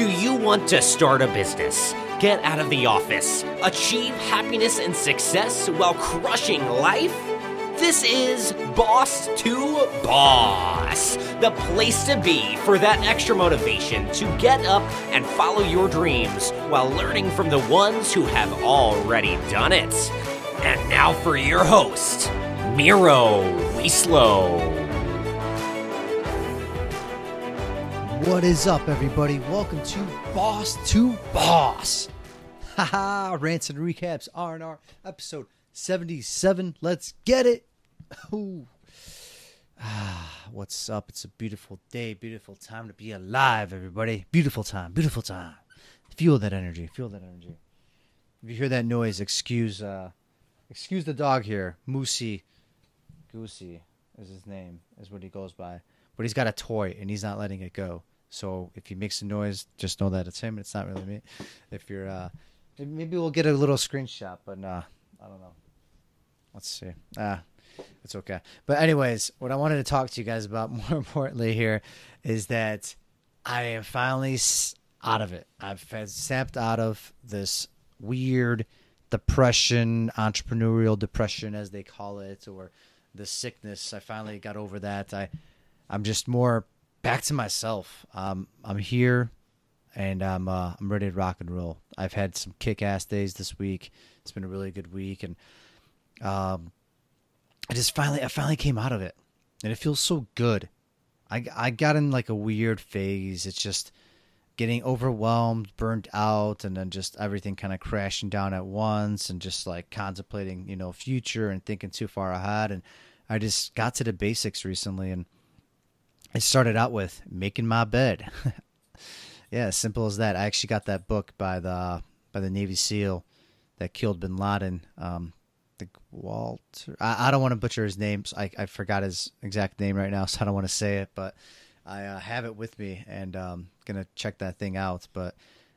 Do you want to start a business, get out of the office, achieve happiness and success while crushing life? This is Boss to Boss, the place to be for that extra motivation to get up and follow your dreams while learning from the ones who have already done it. And now for your host, Miro Wieslow. What is up, everybody? Welcome to Boss to Boss. Haha, rants and recaps R and R episode seventy-seven. Let's get it. Ooh. Ah, what's up? It's a beautiful day, beautiful time to be alive, everybody. Beautiful time, beautiful time. Fuel that energy. fuel that energy. If you hear that noise, excuse uh, excuse the dog here. Moosey, Goosey is his name, is what he goes by. But he's got a toy and he's not letting it go. So if he makes a noise, just know that it's him. It's not really me. If you're, uh, maybe we'll get a little screenshot, but nah, I don't know. Let's see. Ah, it's okay. But anyways, what I wanted to talk to you guys about more importantly here is that I am finally out of it. I've snapped out of this weird depression, entrepreneurial depression as they call it, or the sickness. I finally got over that. I, I'm just more back to myself. Um, I'm here, and I'm uh, I'm ready to rock and roll. I've had some kick-ass days this week. It's been a really good week, and um, I just finally I finally came out of it, and it feels so good. I I got in like a weird phase. It's just getting overwhelmed, burnt out, and then just everything kind of crashing down at once, and just like contemplating, you know, future and thinking too far ahead. And I just got to the basics recently, and I started out with making my bed. yeah, simple as that. I actually got that book by the by the Navy SEAL that killed Bin Laden. Um, the Walter. I, I don't want to butcher his name. So I I forgot his exact name right now, so I don't want to say it. But I uh, have it with me, and um, gonna check that thing out. But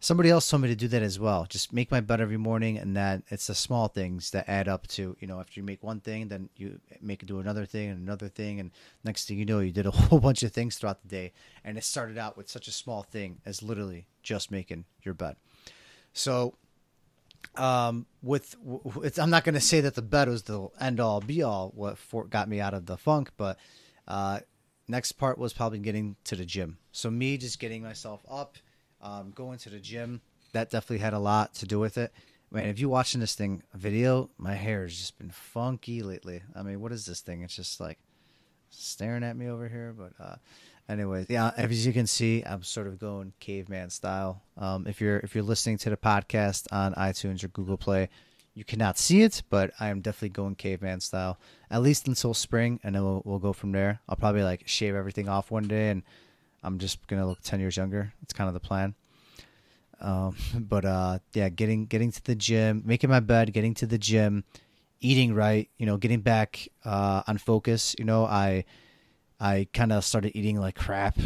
somebody else told me to do that as well. Just make my bed every morning, and that it's the small things that add up to you know. After you make one thing, then you make do another thing and another thing, and next thing you know, you did a whole bunch of things throughout the day. And it started out with such a small thing as literally just making your bed. So um, with I'm not going to say that the bed was the end all be all what for, got me out of the funk, but uh, next part was probably getting to the gym. So me just getting myself up, um, going to the gym, that definitely had a lot to do with it. Man, if you're watching this thing video, my hair has just been funky lately. I mean, what is this thing? It's just like staring at me over here. But uh, anyways, yeah, as you can see, I'm sort of going caveman style. Um, if you're if you're listening to the podcast on iTunes or Google Play, you cannot see it, but I am definitely going caveman style at least until spring, and then we'll we'll go from there. I'll probably like shave everything off one day, and I'm just gonna look ten years younger. It's kind of the plan. Um, but uh, yeah, getting getting to the gym, making my bed, getting to the gym, eating right, you know, getting back uh, on focus. You know, I I kind of started eating like crap.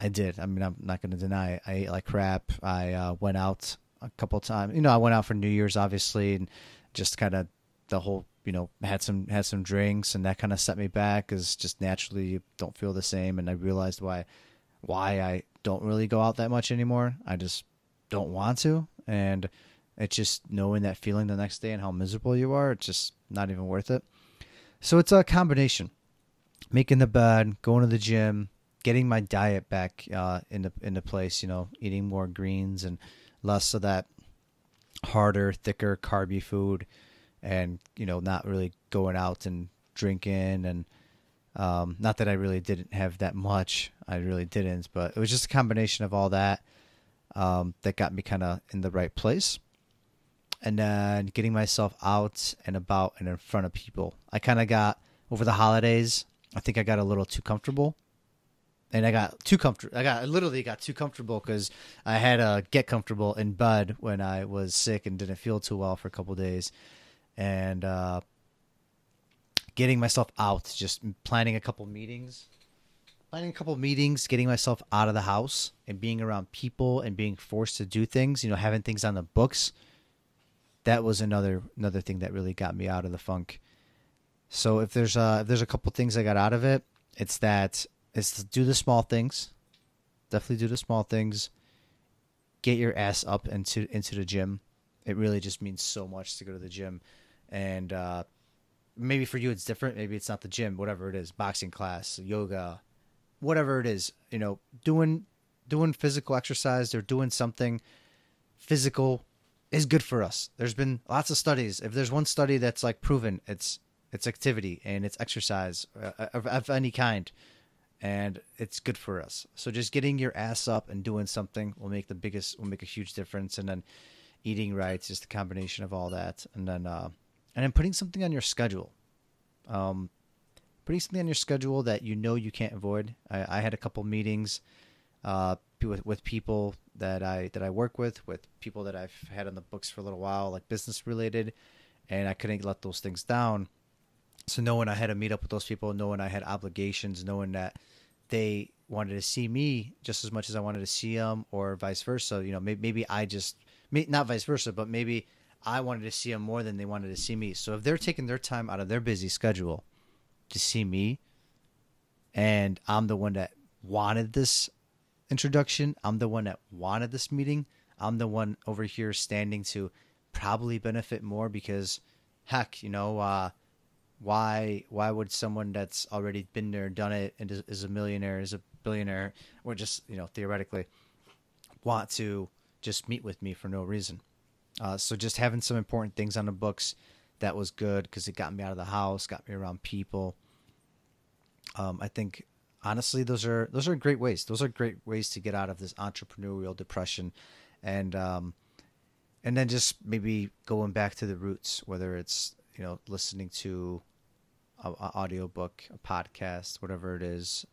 I did. I mean, I'm not to deny it. I ate like crap. I uh, went out a couple times. You know, I went out for New Year's, obviously, and just kind of the whole, you know, had some had some drinks, and that kind of set me back because just naturally you don't feel the same. And I realized why why I don't really go out that much anymore. I just don't want to, and it's just knowing that feeling the next day and how miserable you are. It's just not even worth it. So it's a combination making the bed, going to the gym, getting my diet back uh, into into place. You know, eating more greens and less of that harder, thicker, carby food, and you know, not really going out and drinking and. Um, not that I really didn't have that much, I really didn't, but it was just a combination of all that um, that got me kind of in the right place. And then getting myself out and about and in front of people. I kind of got over the holidays. I think I got a little too comfortable, and I got too comfortable. I got I literally got too comfortable because I had to get comfortable in bed when I was sick and didn't feel too well for a couple days, and uh, getting myself out, just planning a couple meetings, planning a couple meetings, getting myself out of the house and being around people and being forced to do things. You know, having things on the books. That was another another thing that really got me out of the funk. So if there's a if there's a couple things I got out of it, it's that it's to do the small things. Definitely do the small things. get your ass up into into the gym. It really just means so much to go to the gym, and uh, maybe for you it's different. Maybe it's not the gym, whatever it is, boxing class, yoga, whatever it is. You know, doing doing physical exercise or doing something physical is good for us. There's been lots of studies. If there's one study that's like proven, it's it's activity and it's exercise uh, of, of any kind, and it's good for us. So just getting your ass up and doing something will make the biggest will make a huge difference. And then eating right, just a combination of all that, and then uh, and then putting something on your schedule. Um, putting something on your schedule that you know you can't avoid. I, I had a couple meetings uh, with with people that I that I work with, with people that I've had on the books for a little while, like business related, and I couldn't let those things down. So knowing I had to meet up with those people, knowing I had obligations, knowing that they wanted to see me just as much as I wanted to see them, or vice versa. You know, maybe, maybe I just not vice versa, but maybe I wanted to see them more than they wanted to see me. So if they're taking their time out of their busy schedule to see me, and I'm the one that wanted this introduction. I'm the one that wanted this meeting. I'm the one over here standing to probably benefit more because, heck, you know, uh, why why would someone that's already been there, done it, and is, is a millionaire, is a billionaire, or just you know theoretically want to just meet with me for no reason? Uh, so just having some important things on the books that was good because it got me out of the house, got me around people. Um, I think honestly, those are those are great ways. Those are great ways to get out of this entrepreneurial depression, and um, and then just maybe going back to the roots, whether it's you know listening to a, a audio book, a podcast, whatever it is,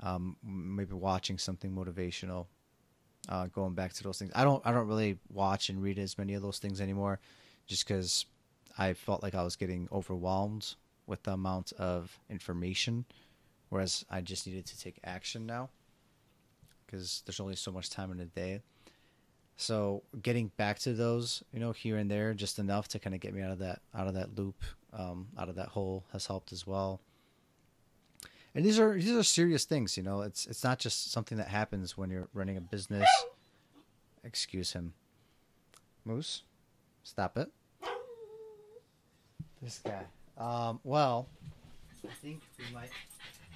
um, maybe watching something motivational. Uh, going back to those things, I don't I don't really watch and read as many of those things anymore, just because I felt like I was getting overwhelmed with the amount of information whereas I just needed to take action now because there's only so much time in a day. So getting back to those, you know, here and there, just enough to kind of get me out of that out of that loop, um, out of that hole, has helped as well. And these are these are serious things, you know. It's it's not just something that happens when you're running a business. Excuse him, Moose. Stop it. This guy. Um, well, I think we might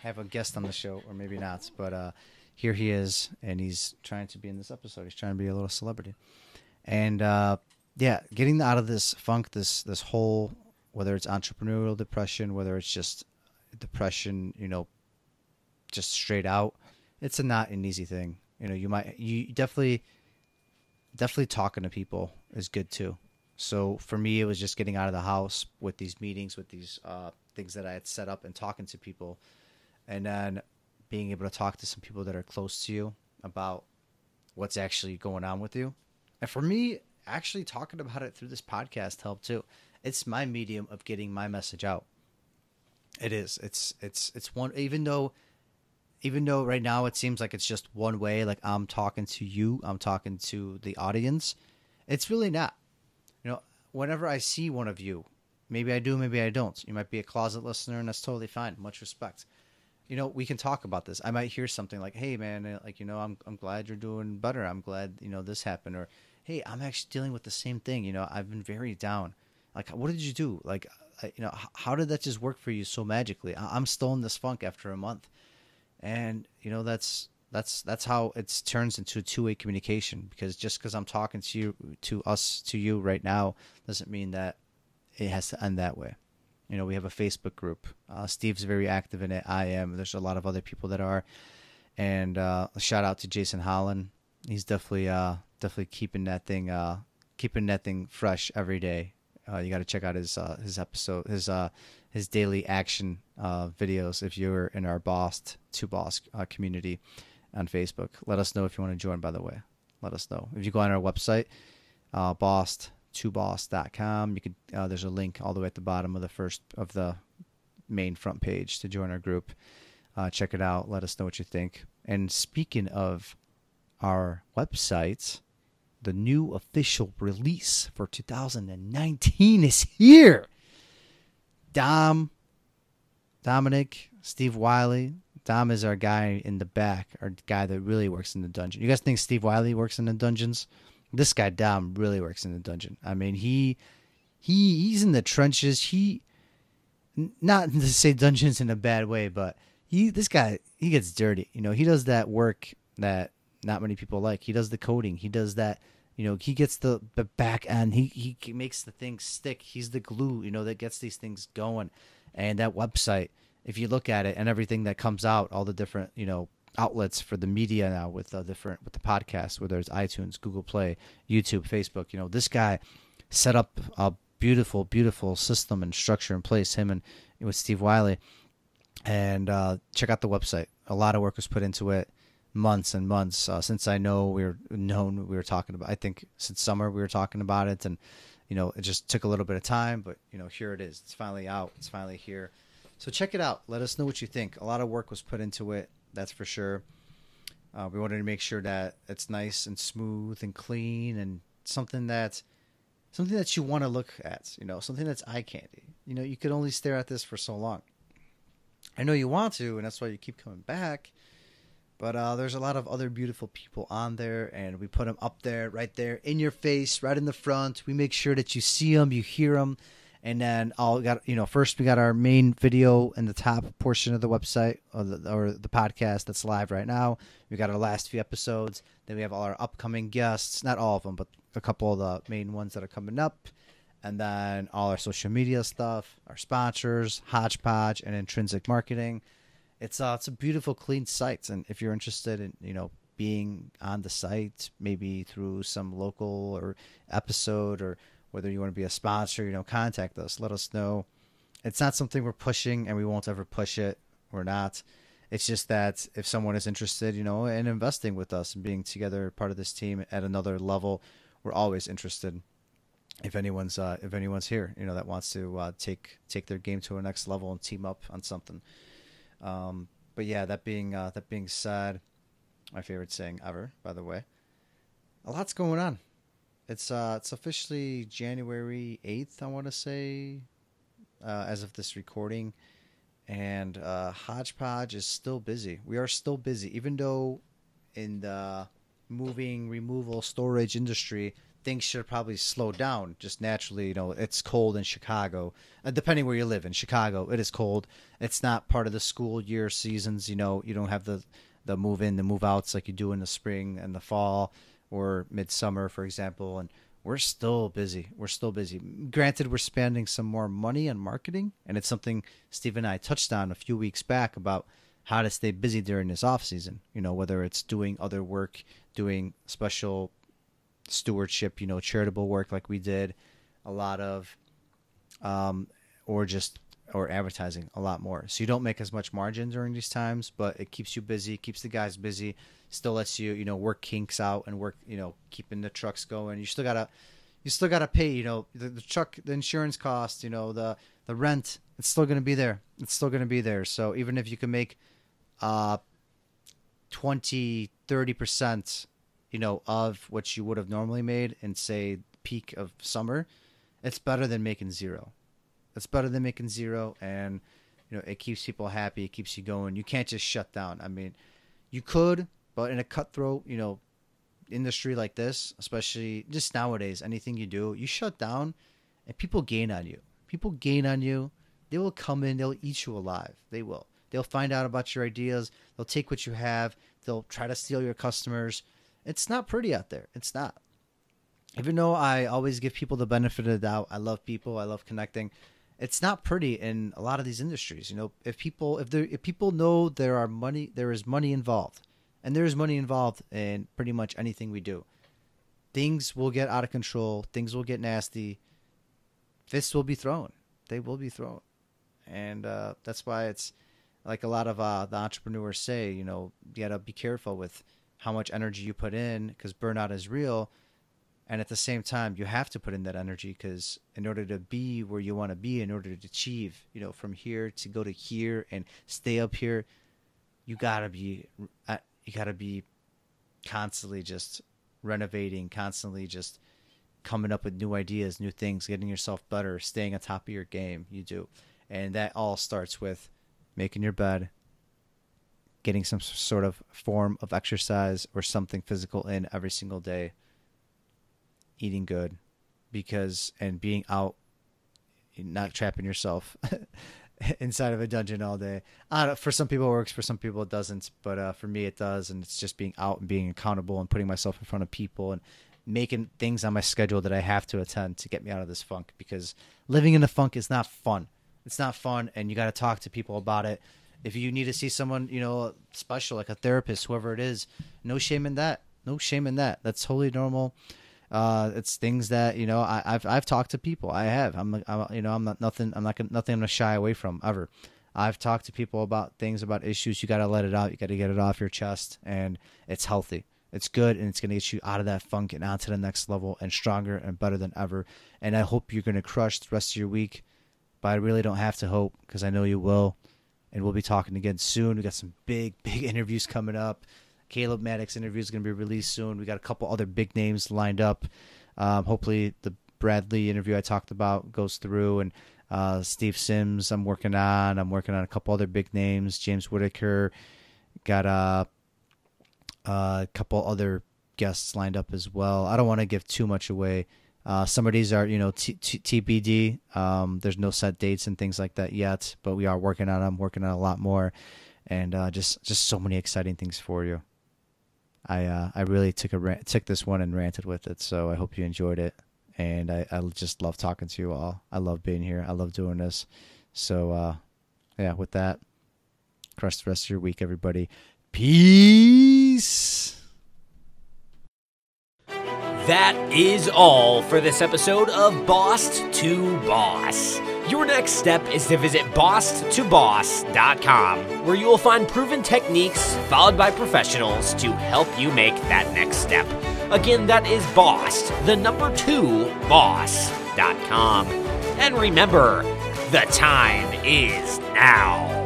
have a guest on the show, or maybe not. But uh, here he is, and he's trying to be in this episode. He's trying to be a little celebrity, and uh, yeah, getting out of this funk, this this whole whether it's entrepreneurial depression, whether it's just depression, you know, just straight out, it's a not an easy thing. You know, you might you definitely definitely talking to people is good too. So for me, it was just getting out of the house with these meetings, with these uh, things that I had set up, and talking to people and then being able to talk to some people that are close to you about what's actually going on with you. And for me, actually talking about it through this podcast helped too. It's my medium of getting my message out. It is. It's it's it's one even though even though right now it seems like it's just one way, like I'm talking to you, I'm talking to the audience, it's really not. Whenever I see one of you, maybe I do, maybe I don't. You might be a closet listener, and that's totally fine. Much respect you know, we can talk about this. I might hear something like, "Hey, man, like you know, I'm I'm glad you're doing better. I'm glad you know this happened." Or, "Hey, I'm actually dealing with the same thing. You know, I've been very down. Like, what did you do? Like, you know, how did that just work for you so magically? I'm still in this funk after a month, and you know, that's that's that's how it turns into a two-way communication. Because just because I'm talking to you, to us, to you right now, doesn't mean that it has to end that way. You know, we have a Facebook group. Uh, Steve's very active in it. I am. There's a lot of other people that are. And uh, shout out to Jason Holland. He's definitely uh, definitely keeping that thing uh, keeping that thing fresh every day. Uh, you got to check out his uh, his episode his his daily action videos if you're in our Boss to Boss community on Facebook. Let us know if you want to join. By the way, let us know if you go on our website, uh, Boss toboss.com. You could uh, there's a link all the way at the bottom of the first of the main front page to join our group. Uh, check it out. Let us know what you think. And speaking of our website, the new official release for 2019 is here. Dom, Dominic, Steve Wiley, Dom is our guy in the back, our guy that really works in the dungeon. You guys think Steve Wiley works in the dungeons? This guy Dom really works in the dungeon. I mean, he he he's in the trenches. He not to say dungeons in a bad way, but he this guy he gets dirty. You know, he does that work that not many people like. He does the coding. He does that. You know, he gets the, the back end. He he makes the things stick. He's the glue. You know, that gets these things going. And that website, if you look at it and everything that comes out, all the different you know outlets for the media now with the different with the podcast, whether it's iTunes, Google Play, YouTube, Facebook. You know, this guy set up a beautiful, beautiful system and structure in place. Him and with Steve Wiley, and uh, check out the website. A lot of work was put into it, months and months uh, since I know we were known. We were talking about. I think since summer we were talking about it, and you know it just took a little bit of time, but you know here it is. It's finally out. It's finally here. So check it out. Let us know what you think. A lot of work was put into it. That's for sure. Uh, we wanted to make sure that it's nice and smooth and clean and something that something that you want to look at, you know, something that's eye candy. You know, you could only stare at this for so long. I know you want to, and that's why you keep coming back. But uh, there's a lot of other beautiful people on there, and we put them up there, right there, in your face, right in the front. We make sure that you see them, you hear them, and then I'll got you know first we got our main video in the top portion of the website or the, or the podcast that's live right now. We got our last few episodes. Then we have all our upcoming guests, not all of them, but a couple of the main ones that are coming up, and then all our social media stuff, our sponsors, Hodgepodge, and Intrinsic Marketing. It's uh, it's a beautiful, clean site, and if you're interested in you know being on the site, maybe through some local or episode, or whether you want to be a sponsor, you know, contact us. Let us know. It's not something we're pushing, and we won't ever push it. We're not. It's just that if someone is interested, you know, in investing with us and being together part of this team at another level, we're always interested. If anyone's uh, if anyone's here, you know, that wants to uh, take take their game to a next level and team up on something. Um, but yeah, that being uh, that being said, my favorite saying ever, by the way. A lot's going on. It's uh, it's officially January eighth. I want to say, uh, as of this recording, and uh, Hodgepodge is still busy. We are still busy, even though in the moving, removal, storage industry, things should probably slow down just naturally. You know, it's cold in Chicago. Uh, depending where you live in Chicago, it is cold. It's not part of the school year seasons. You know, you don't have the the move in, the move outs like you do in the spring and the fall or midsummer, for example. And we're still busy. We're still busy. Granted, we're spending some more money on marketing, and it's something Steve and I touched on a few weeks back about how to stay busy during this off season. You know, whether it's doing other work, doing special stewardship, you know, charitable work like we did, a lot of, um, or just or advertising a lot more. So you don't make as much margin during these times, but it keeps you busy, keeps the guys busy, still lets you, you know, work kinks out and work, you know, keeping the trucks going. You still gotta, you still gotta pay, you know, the, the truck, the insurance cost, you know, the the rent. It's still gonna be there. It's still gonna be there. So even if you can make, uh, 20, 30 percent, you know, of what you would have normally made in say peak of summer, it's better than making zero it's better than making zero, and you know it keeps people happy. It keeps you going. You can't just shut down. I mean, you could, but in a cutthroat, you know, industry like this, especially just nowadays, anything you do, you shut down, and people gain on you. People gain on you. They will come in. They'll eat you alive. They will. They'll find out about your ideas. They'll take what you have. They'll try to steal your customers. It's not pretty out there. It's not. Even though I always give people the benefit of the doubt, I love people. I love connecting it's not pretty in a lot of these industries. You know, if people if there if people know there are money there is money involved, and there is money involved in pretty much anything we do, things will get out of control. Things will get nasty. Fists will be thrown. They will be thrown, and uh, that's why it's like a lot of uh, the entrepreneurs say. You know, you gotta be careful with how much energy you put in because burnout is real and at the same time you have to put in that energy because in order to be where you want to be in order to achieve you know from here to go to here and stay up here you gotta be uh, you gotta be constantly just renovating constantly just coming up with new ideas new things getting yourself better staying on top of your game you do. And that all starts with making your bed getting some sort of form of exercise or something physical in every single day, eating good, because and being out, not trapping yourself inside of a dungeon all day. Uh, for some people it works, for some people it doesn't, but uh, for me it does, and it's just being out and being accountable and putting myself in front of people and making things on my schedule that I have to attend to get me out of this funk because living in the funk is not fun. It's not fun, and you got to talk to people about it. If you need to see someone, you know, special like a therapist, whoever it is, no shame in that. No shame in that. That's totally normal. Uh, it's things that you know I, have I've talked to people. I have. I'm, I'm you know I'm not nothing. I'm not gonna, nothing. I'm gonna shy away from ever. I've talked to people about things about issues. You got to let it out. You got to get it off your chest, and it's healthy. It's good, and it's gonna get you out of that funk and onto the next level, and stronger and better than ever. And I hope you're gonna crush the rest of your week. But I really don't have to hope because I know you will. And we'll be talking again soon. We got some big, big interviews coming up. Caleb Maddox interview is going to be released soon. We got a couple other big names lined up. Um, hopefully, the Bradley interview I talked about goes through, and uh, Steve Sims I'm working on. I'm working on a couple other big names. James Whitaker got a, a couple other guests lined up as well. I don't want to give too much away. Uh, some of these are, you know, t- t- TBD. Um, there's no set dates and things like that yet, but we are working on them, working on a lot more, and uh, just just so many exciting things for you. I uh, I really took a rant, took this one and ranted with it. So I hope you enjoyed it, and I, I just love talking to you all. I love being here. I love doing this. So uh, yeah, with that, crush the rest of your week, everybody. Peace. That is all for this episode of Boss to Boss. Your next step is to visit bosstoboss.com, where you will find proven techniques followed by professionals to help you make that next step. Again, that is boss, the number two, boss.com. And remember, the time is now.